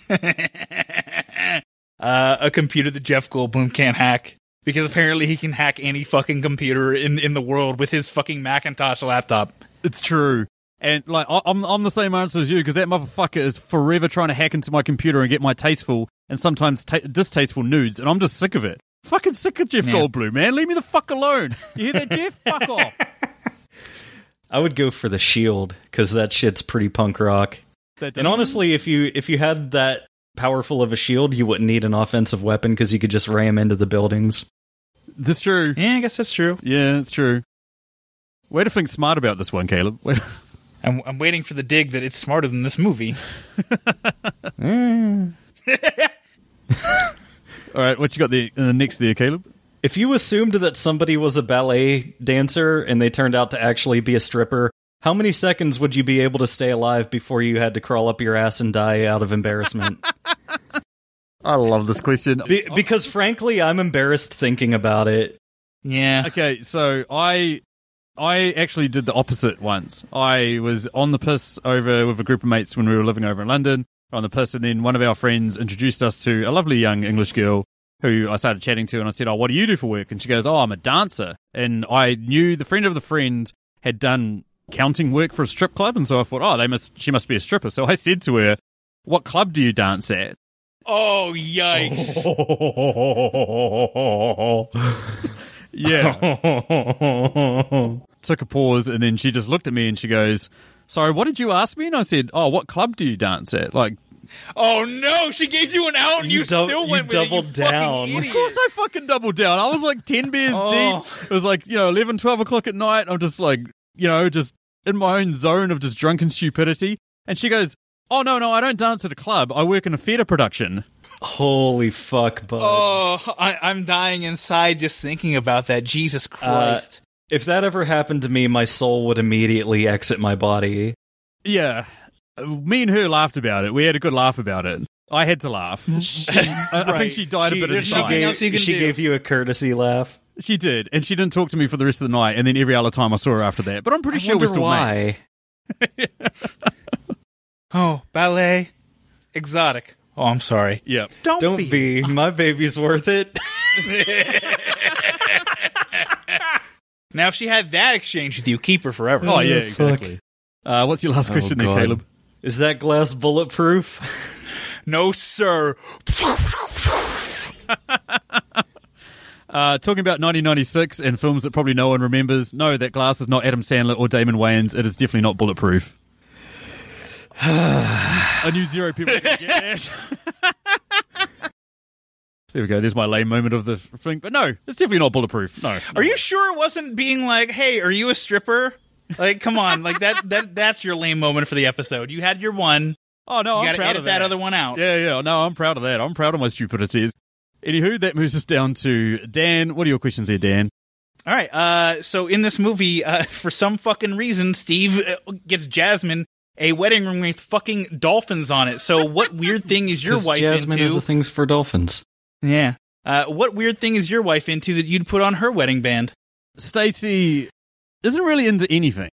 uh, a computer that Jeff Goldblum can't hack. Because apparently he can hack any fucking computer in, in the world with his fucking Macintosh laptop. It's true. And like I- I'm, I'm the same answer as you because that motherfucker is forever trying to hack into my computer and get my tasteful and sometimes ta- distasteful nudes, and I'm just sick of it. Fucking sick of Jeff Yeah. Goldblum, man. Leave me the fuck alone. You hear that, Jeff? fuck off. I would go for the shield because that shit's pretty punk rock. And honestly, if you if you had that powerful of a shield, you wouldn't need an offensive weapon because you could just ram into the buildings. that's true. Yeah, I guess that's true. Yeah, that's true. Way to think smart about this one, Caleb. Way- I'm, I'm waiting for the dig that it's smarter than this movie. All right, what you got the uh, next there, Caleb? If you assumed that somebody was a ballet dancer and they turned out to actually be a stripper, how many seconds would you be able to stay alive before you had to crawl up your ass and die out of embarrassment? I love this question. Be- because frankly, I'm embarrassed thinking about it. Yeah. Okay, so I I actually did the opposite once. I was on the piss over with a group of mates when we were living over in London. On the piss, and then one of our friends introduced us to a lovely young English girl who I started chatting to, and I said, "Oh, what do you do for work?" And she goes, "Oh, I'm a dancer." And I knew the friend of the friend had done counting work for a strip club, and so I thought, "Oh, they must she must be a stripper." So I said to her, "What club do you dance at?" Oh, yikes. Yeah. Took a pause and then she just looked at me and she goes, Sorry, what did you ask me? And I said, Oh, what club do you dance at? Like, oh, no. She gave you an out and you, You dou- still you went with it, doubled you down. idiot. of course I fucking doubled down. I was like 10 beers Oh. deep. It was like, you know, 11, 12 o'clock at night. I'm just like, you know, just in my own zone of just drunken stupidity. And she goes, Oh, no, no, I don't dance at a club. I work in a theatre production. Holy fuck, bud. Oh, I, I'm dying inside just thinking about that. Jesus uh, Christ. If that ever happened to me, my soul would immediately exit my body. Yeah. Me and her laughed about it. We had a good laugh about it. I had to laugh. I, I think she died she a bit there's inside. nothing gave, else she do. gave you a courtesy laugh. She did, and she didn't talk to me for the rest of the night. And then every other time I saw her after that, but I'm pretty I sure we're still why. mates. oh, ballet. Exotic. Oh, I'm sorry. Yeah, Don't, Don't be. be. My baby's worth it. Now, if she had that exchange with you, keep her forever. Oh yeah, exactly. Uh, what's your last Oh, question there, Caleb? Is that glass bulletproof? No, sir. Uh, talking about 1996 and films that probably no one remembers. No, that glass is not Adam Sandler or Damon Wayans. It is definitely not bulletproof. I knew zero people would get that. there we go. There's my lame moment of the thing. But no, it's definitely not bulletproof. No. Are you sure it wasn't being like, "Hey, are you a stripper?" Like, come on, like that that that's your lame moment for the episode. You had your one. Oh no, You I'm got to proud edit of that. that. other one out. Yeah, yeah. No, I'm proud of that. I'm proud of my stupidities. Anywho, that moves us down to Dan. What are your questions here, Dan? All right. Uh, so in this movie, uh, for some fucking reason, Steve gets Jasmine a wedding ring with fucking dolphins on it. So what weird thing is your 'Cause wife Jasmine into? is a things for dolphins. yeah. Uh, what weird thing is your wife into that you'd put on her wedding band? Stacy isn't really into anything.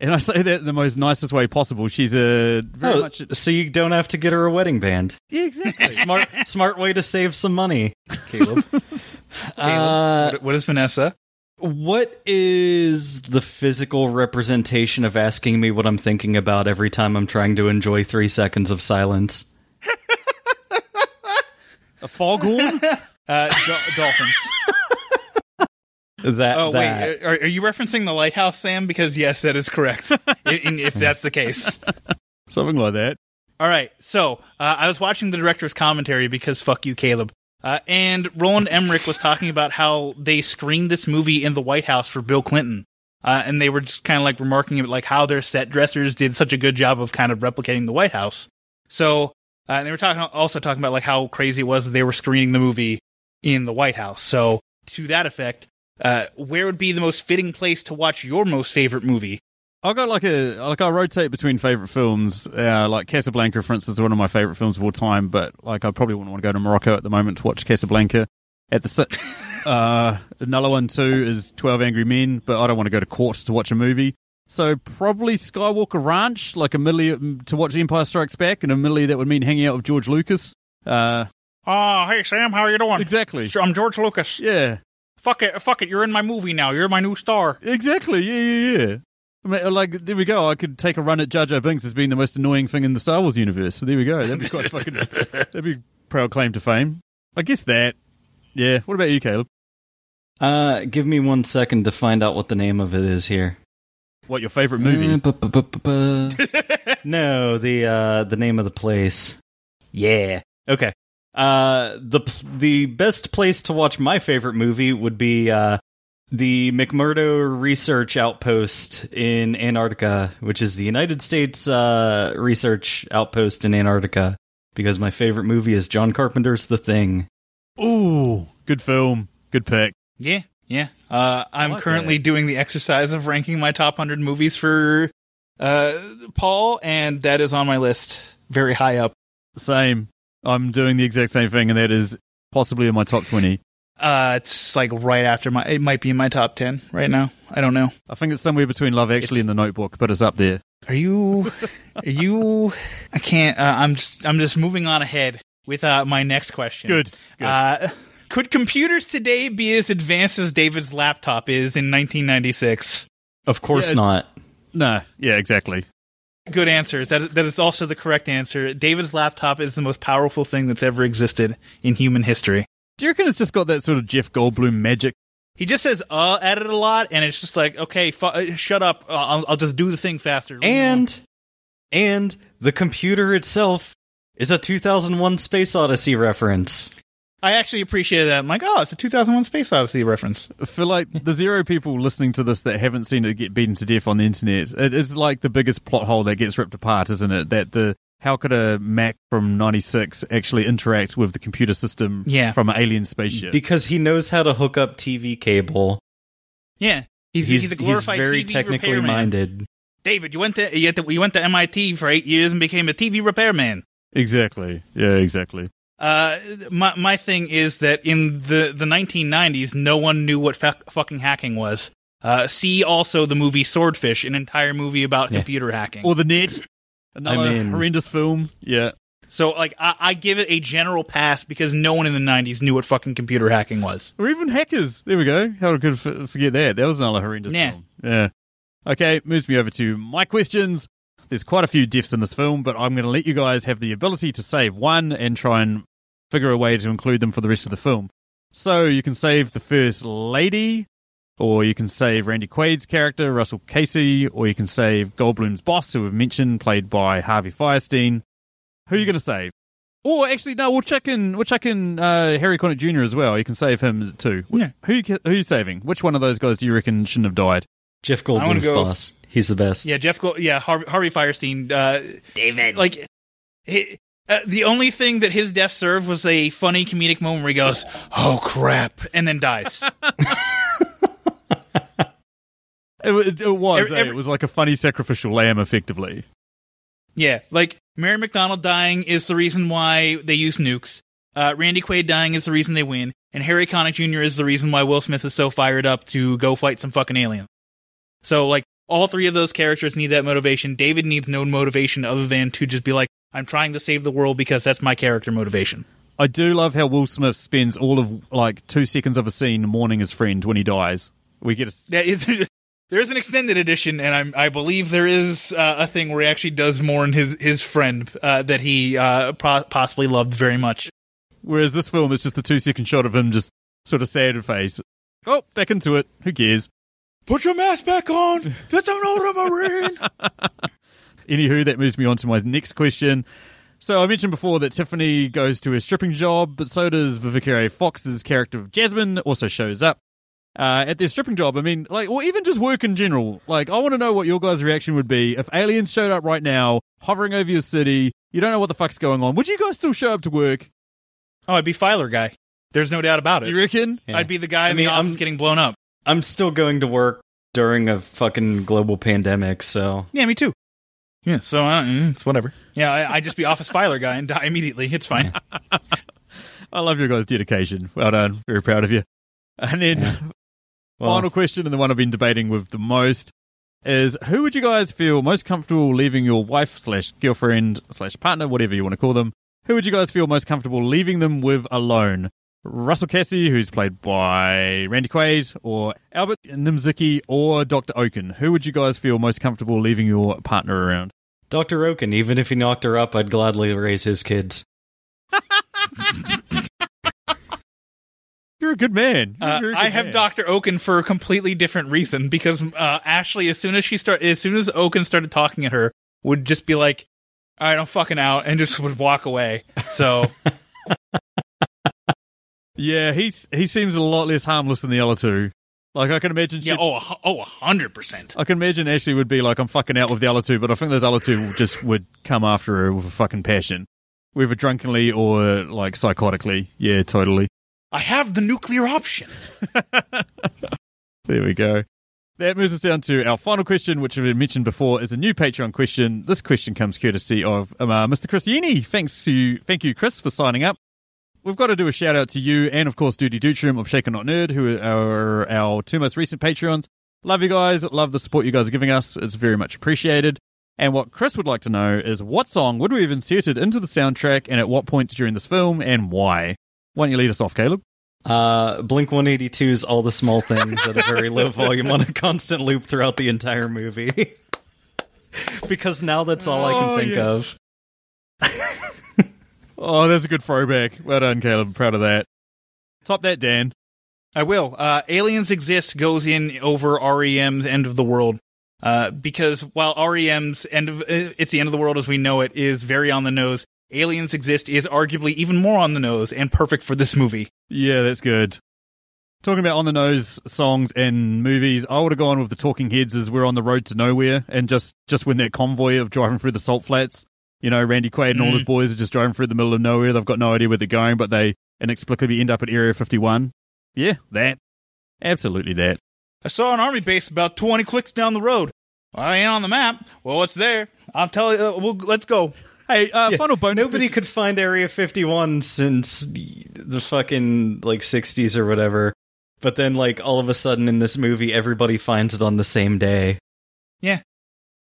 And I say that in the most nicest way possible. She's a very Oh, much. so you don't have to get her a wedding band. Yeah, exactly. Smart, smart way to save some money, Caleb. Uh, what, what is Vanessa? what is the physical representation of asking me what I'm thinking about every time I'm trying to enjoy three seconds of silence? a foghorn? Uh, do- dolphins. That, Oh that. wait, are, are you referencing the lighthouse, Sam? Because yes, that is correct. If that's the case. Something like that. All right. So uh, I was watching the director's commentary because fuck you, Caleb. Uh, and Roland Emmerich was talking about how they screened this movie in the White House for Bill Clinton. Uh, and they were just kind of like remarking about like how their set dressers did such a good job of kind of replicating the White House. So, uh, and they were talking also talking about like how crazy it was that they were screening the movie in the White House. So, to that effect, uh, where would be the most fitting place to watch your most favorite movie? I got like a like I rotate between favorite films. Uh, like Casablanca, for instance, is one of my favorite films of all time. But like, I probably wouldn't want to go to Morocco at the moment to watch Casablanca. At the si- uh, another one too is Twelve Angry Men, but I don't want to go to court to watch a movie. So probably Skywalker Ranch, like a milli to watch Empire Strikes Back, and a milli that would mean hanging out with George Lucas. Uh, Oh, hey Sam, how are you doing? exactly. I'm George Lucas. Yeah, Fuck it, fuck it. You're in my movie now. You're my new star. exactly. Yeah, yeah, yeah. I mean, like there we go. I could take a run at Jar Jar Binks as being the most annoying thing in the Star Wars universe. So there we go. That'd be quite fucking. that'd be proud claim to fame. I guess that. Yeah. What about you, Caleb? Uh, give me one second to find out what the name of it is here. What your favorite movie? Uh, bu- bu- bu- bu- bu- no, the uh, the name of the place. Yeah. Okay. Uh, the the best place to watch my favorite movie would be uh, the McMurdo Research Outpost in Antarctica, which is the United States uh, research outpost in Antarctica. Because my favorite movie is John Carpenter's The Thing. Ooh, good film. Good pick. Yeah, yeah. Uh, I'm like currently that. doing the exercise of ranking my top 100 movies for uh, Paul, and that is on my list very high up. Same. I'm doing the exact same thing, and that is possibly in my top twenty. Uh, it's like right after my, it might be in my top 10 right now. I don't know. I think it's somewhere between Love Actually It's- and The Notebook, but it's up there. Are you, are you, I can't, uh, I'm just, I'm just moving on ahead with uh, my next question. Good. Good. Uh, could computers today be as advanced as David's laptop is in 1996? Of course Yeah, not. no. Yeah. Exactly. Good answers. That, that is also the correct answer. David's laptop is the most powerful thing that's ever existed in human history. Do you reckon it's just got that sort of Jeff Goldblum magic? He just says "uh" at it a lot, and it's just like, okay, fu- uh, shut up. Uh, I'll, I'll just do the thing faster. And and the computer itself is a 2001 Space Odyssey reference. I actually appreciated that. I'm like, oh, it's a 2001 Space Odyssey reference. For like the zero people listening to this that haven't seen it get beaten to death on the internet, it is like the biggest plot hole that gets ripped apart, isn't it? That the how could a Mac from '96 actually interact with the computer system Yeah. from an alien spaceship? Because he knows how to hook up TV cable. Yeah, he's He's, he's, a glorified very TV technically repairman. minded. David, you went to you, went to you went to MIT for eight years and became a TV repairman. exactly. Yeah. Exactly. Uh, my my thing is that in the the 1990s, no one knew what fa- fucking hacking was. Uh, see also the movie Swordfish, an entire movie about Yeah. computer hacking. Or the net. Another I mean- horrendous film. Yeah. So, like, I, I give it a general pass because no one in the 90s knew what fucking computer hacking was. Or even hackers. There we go. How could I f- forget that? That was another horrendous Yeah. film. Yeah. Okay, moves me over to my questions. There's quite a few deaths in this film, but I'm going to let you guys have the ability to save one and try and figure a way to include them for the rest of the film. So you can save the first lady, or you can save Randy Quaid's character, Russell Casey, or you can save Goldblum's boss, who we've mentioned, played by Harvey Fierstein. Who are you going to save? Or actually, no, we'll check in. We'll check in uh, Harry Connick Jr. as well. You can save him too. Yeah. Who you ca- who you saving? Which one of those guys do you reckon shouldn't have died? Jeff Goldblum's go- boss. He's the best. Yeah, Jeff. Go- yeah, Harvey, Harvey Fierstein. Uh, David. Like, he, uh, the only thing that his death served was a funny comedic moment where he goes, "Oh crap," and then dies. It, it, it was. Every- eh? every- it was like a funny sacrificial lamb, effectively. yeah, like Mary McDonnell dying is the reason why they use nukes. Uh, Randy Quaid dying is the reason they win, and Harry Connick Jr. is the reason why Will Smith is so fired up to go fight some fucking alien. So, like, all three of those characters need that motivation. David needs no motivation other than to just be like, "I'm trying to save the world because that's my character motivation." I do love how Will Smith spends all of like two seconds of a scene mourning his friend when he dies. We get a s- Yeah, it's, there's an extended edition, and I'm, I believe there is uh, a thing where he actually does mourn his his friend uh, that he uh, pro- possibly loved very much. whereas this film is just a two second shot of him just sort of sad face. Oh, back into it. Who cares? Put your mask back on. That's an older marine. Anywho, that moves me on to my next question. So I mentioned before that Tiffany goes to a stripping job, but so does Vivica A. Fox's character of Jasmine also shows up uh, at their stripping job. I mean, like, or even just work in general. Like, I want to know what your guys' reaction would be if aliens showed up right now, hovering over your city. You don't know what the fuck's going on. Would you guys still show up to work? Oh, I'd be Filer guy. There's no doubt about it. You reckon? Yeah. I'd be the guy I in mean, the office I'm- getting blown up. I'm still going to work during a fucking global pandemic, so Yeah, me too. Yeah, so uh, mm, it's whatever. Yeah, I, I'd just be office filer guy and die immediately. It's fine. I love your guys' dedication. Well done. Very proud of you. And then, well, final question, and the one I've been debating with the most is who would you guys feel most comfortable leaving your wife slash girlfriend slash partner, whatever you want to call them? Who would you guys feel most comfortable leaving them with alone? Russell Casey, who's played by Randy Quaid, or Albert Nimzicki, or Dr. Okun? Who would you guys feel most comfortable leaving your partner around? Dr. Okun, even if he knocked her up, I'd gladly raise his kids. You're a good man. You're a Uh, I have man. Doctor Okun for a completely different reason because uh, Ashley, as soon as she start, as soon as Okun started talking at her, would just be like, "All right, I'm fucking out," and just would walk away. So Yeah, he's he seems a lot less harmless than the other two. Like I can imagine. yeah, oh, a oh, hundred percent. I can imagine Ashley would be like, "I'm fucking out with the other two, but I think those other two just would come after her with a fucking passion, whether drunkenly or like psychotically. Yeah, totally. I have the nuclear option. There we go. That moves us down to our final question, which we mentioned before, is a new Patreon question. This question comes courtesy of um, uh, Mr. Chris Yeni. Thanks to thank you, Chris, for signing up. We've got to do a shout out to you and, of course, Duty Dutrum of Shaken Not Nerd, who are our two most recent Patreons. Love you guys. Love the support you guys are giving us. It's very much appreciated. And what Chris would like to know is what song would we have inserted into the soundtrack and at what point during this film and why? Why don't you lead us off, Caleb? Uh, Blink 182's All the Small Things at a very low volume on a constant loop throughout the entire movie. because now that's all I Oh, can think yes. of. Oh, that's a good throwback. Well done, Caleb. Proud of that. Top that, Dan. I will. Uh, Aliens Exist goes in over REM's End of the World. Uh, because while REM's End of, uh, It's the End of the World as we know it is very on the nose, Aliens Exist is arguably even more on the nose and perfect for this movie. Yeah, that's good. Talking about on the nose songs and movies, I would have gone with the Talking Heads as we're on the road to nowhere, and just just when that convoy of driving through the salt flats, you know, Randy Quaid and all his boys are just driving through the middle of nowhere. They've got no idea where they're going, but they inexplicably end up at Area 51. Yeah, that. Absolutely that. I saw an army base about 20 clicks down the road. Well, I ain't on the map. Well, it's there? I'll tell you. Uh, we'll, let's go. Hey, uh, final bonus. Nobody could find Area 51 since the the fucking like 60s or whatever. But then like all of a sudden in this movie everybody finds it on the same day. Yeah.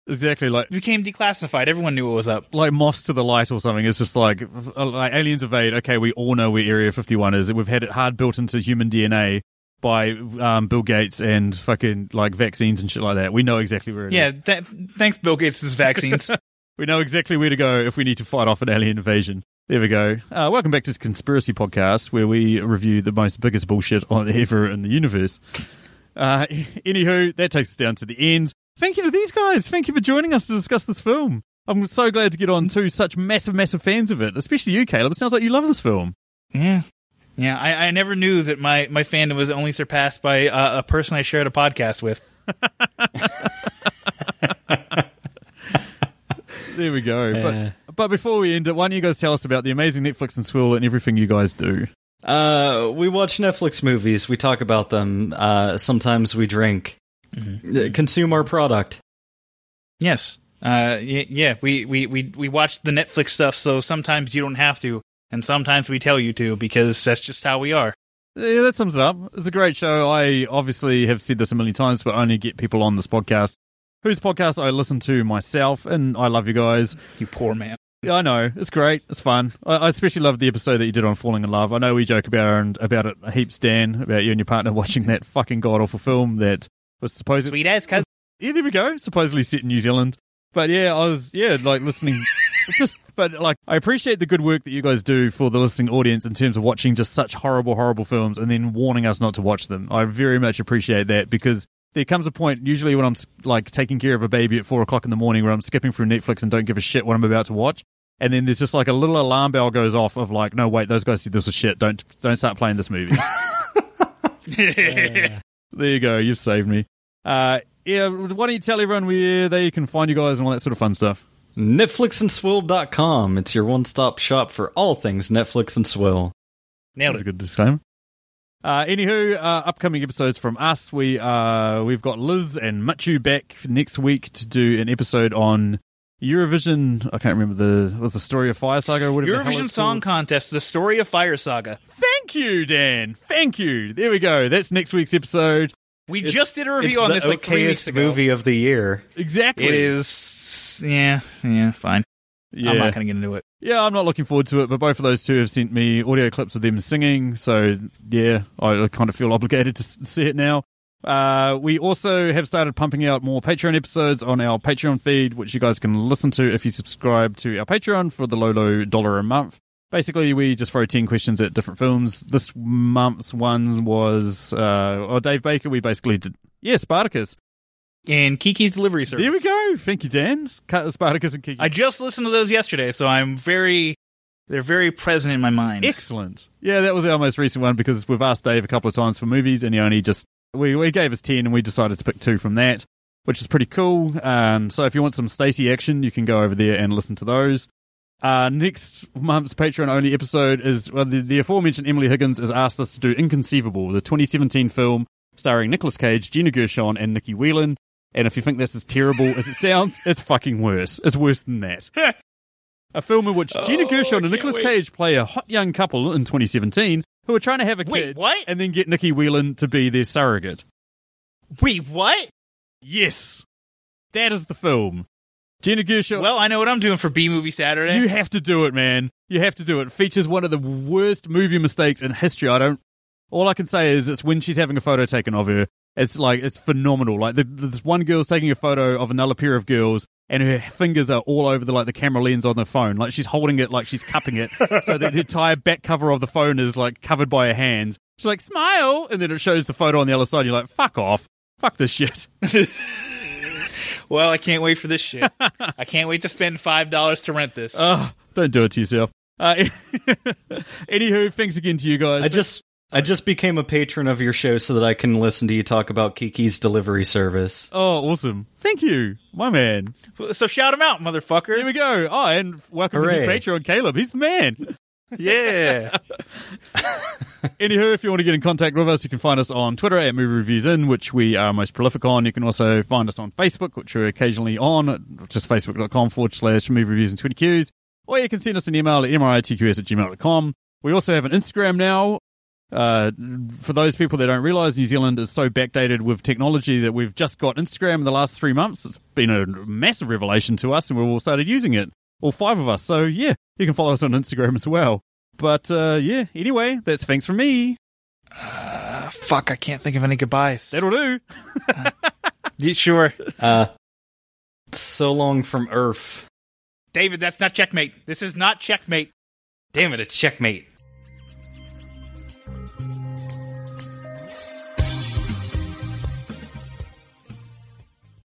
Exactly like It became declassified. Everyone knew what was up. like moths to the light or something. It's just like uh, like aliens evade. Okay, we all know where Area 51 is. We've had it hard built into human DNA by um, Bill Gates and fucking like vaccines and shit like that. We know exactly where it is. Yeah. Th- thanks, Bill Gates' vaccines. We know exactly where to go if we need to fight off an alien invasion. There we go. Uh, welcome back to this conspiracy podcast where we review the most biggest bullshit on ever in the universe. Uh, anywho, that takes us down to the end. Thank you to these guys. Thank you for joining us to discuss this film. I'm so glad to get on to such massive, massive fans of it, especially you, Caleb. It sounds like you love this film. yeah. Yeah. I, I never knew that my, my fandom was only surpassed by uh, a person I shared a podcast with. There we go. But, but before we end it, why don't you guys tell us about the amazing Netflix 'N Swill and everything you guys do? Uh, we watch Netflix movies. We talk about them. Uh, sometimes we drink. Uh, Consume our product. Yes. Uh, y- yeah, we, we, we, we watch the Netflix stuff, so sometimes you don't have to, and sometimes we tell you to because that's just how we are. Yeah, that sums it up. It's a great show. I obviously have said this a million times, but only get people on this podcast whose podcast I listen to myself, and I love you guys. You poor man. Yeah, I know. It's great. It's fun. I, I especially love the episode that you did on falling in love. I know we joke about it, about it heaps, Dan, about you and your partner watching that fucking god awful film that was supposedly Sweet ass cousin. yeah, there we go. Supposedly set in New Zealand. But yeah, I was yeah, like listening just but like I appreciate the good work that you guys do for the listening audience in terms of watching just such horrible, horrible films and then warning us not to watch them. I very much appreciate that because there comes a point usually when I'm like taking care of a baby at four o'clock in the morning where I'm skipping through Netflix and don't give a shit what I'm about to watch. and then there's just like a little alarm bell goes off of like, no, wait, those guys said this was shit. Don't don't start playing this movie. there you go. You've saved me. Uh, yeah, why don't you tell everyone where they can find you guys and all that sort of fun stuff? Netflixandswill.com. It's your one stop shop for all things Netflix 'N Swill. Nailed That's a good disclaimer. Uh, anywho, uh, upcoming episodes from us. We uh, we've got Liz and Machu back next week to do an episode on Eurovision. I can't remember the what's the story of Fire Saga or whatever. the hell Eurovision it's Song called. Contest: The Story of Fire Saga. Thank you, Dan. Thank you. There we go. That's next week's episode. We It's- just did a it's review on the this like three weeks ago. movie of the year. Exactly. It is, yeah, yeah, fine. Yeah. I'm not going to get into it. Yeah, I'm not looking forward to it, but both of those two have sent me audio clips of them singing, so yeah, I kind of feel obligated to see it now. Uh, we also have started pumping out more Patreon episodes on our Patreon feed, which you guys can listen to if you subscribe to our Patreon for the low, low dollar a month. Basically, we just throw 10 questions at different films. This month's one was, uh, oh, Dave Baker, we basically did, yeah, Spartacus. And Kiki's Delivery Service. There we go. Thank you, Dan. Sp- Spartacus and Kiki. I just listened to those yesterday, so I'm very, they're very present in my mind. Excellent. Yeah, that was our most recent one because we've asked Dave a couple of times for movies and he only just we, we gave us ten and we decided to pick two from that, which is pretty cool. Um, so if you want some Stacey action, you can go over there and listen to those. Uh, next month's Patreon only episode is well, the, the aforementioned Emily Higgins has asked us to do Inconceivable, the 2017 film starring Nicolas Cage, Gina Gershon, and Nikki Whelan. And if you think this is terrible as it sounds, it's fucking worse. It's worse than that. A film in which Gina Gershon and Nicolas Cage play a hot young couple in 2017 who are trying to have a Wait, kid what? and then get Nikki Whelan to be their surrogate. Wait, what? Yes. That is the film. Gina Gershon. Well, I know what I'm doing for B Movie Saturday. you have to do it, man. You have to do it. Features one of the worst movie mistakes in history. I don't. All I can say is it's when she's having a photo taken of her. It's like it's phenomenal. Like the, this one girl's taking a photo of another pair of girls, and her fingers are all over the like the camera lens on the phone. Like she's holding it like she's cupping it, so that the entire back cover of the phone is like covered by her hands. She's like smile, and then it shows the photo on the other side. You're like fuck off, fuck this shit. well, I can't wait for this shit. I can't wait to spend five dollars to rent this. Oh, don't do it to yourself. Uh, anywho, thanks again to you guys. I just I just became a patron of your show so that I can listen to you talk about Kiki's delivery service. Oh, awesome. Thank you, my man. so shout him out, motherfucker. Here we go. Oh, and welcome to Hooray. new Patreon, Caleb. He's the man. Yeah. Anywho, if you want to get in contact with us, you can find us on Twitter at Movie Reviews In, which we are most prolific on. You can also find us on Facebook, which we're occasionally on, just facebook.com forward slash movie reviews and 20Qs. Or you can send us an email at mritqs at gmail.com. We also have an Instagram now. Uh, for those people that don't realize, New Zealand is so backdated with technology that we've just got Instagram in the last three months. It's been a massive revelation to us, and we've all started using it. All five of us. So, yeah, you can follow us on Instagram as well. But, uh, yeah, anyway, that's thanks from me. Uh, fuck, I can't think of any goodbyes. That'll do. Yeah, sure. Uh so long from Earth. David, that's not checkmate. This is not checkmate. Damn it, it's checkmate.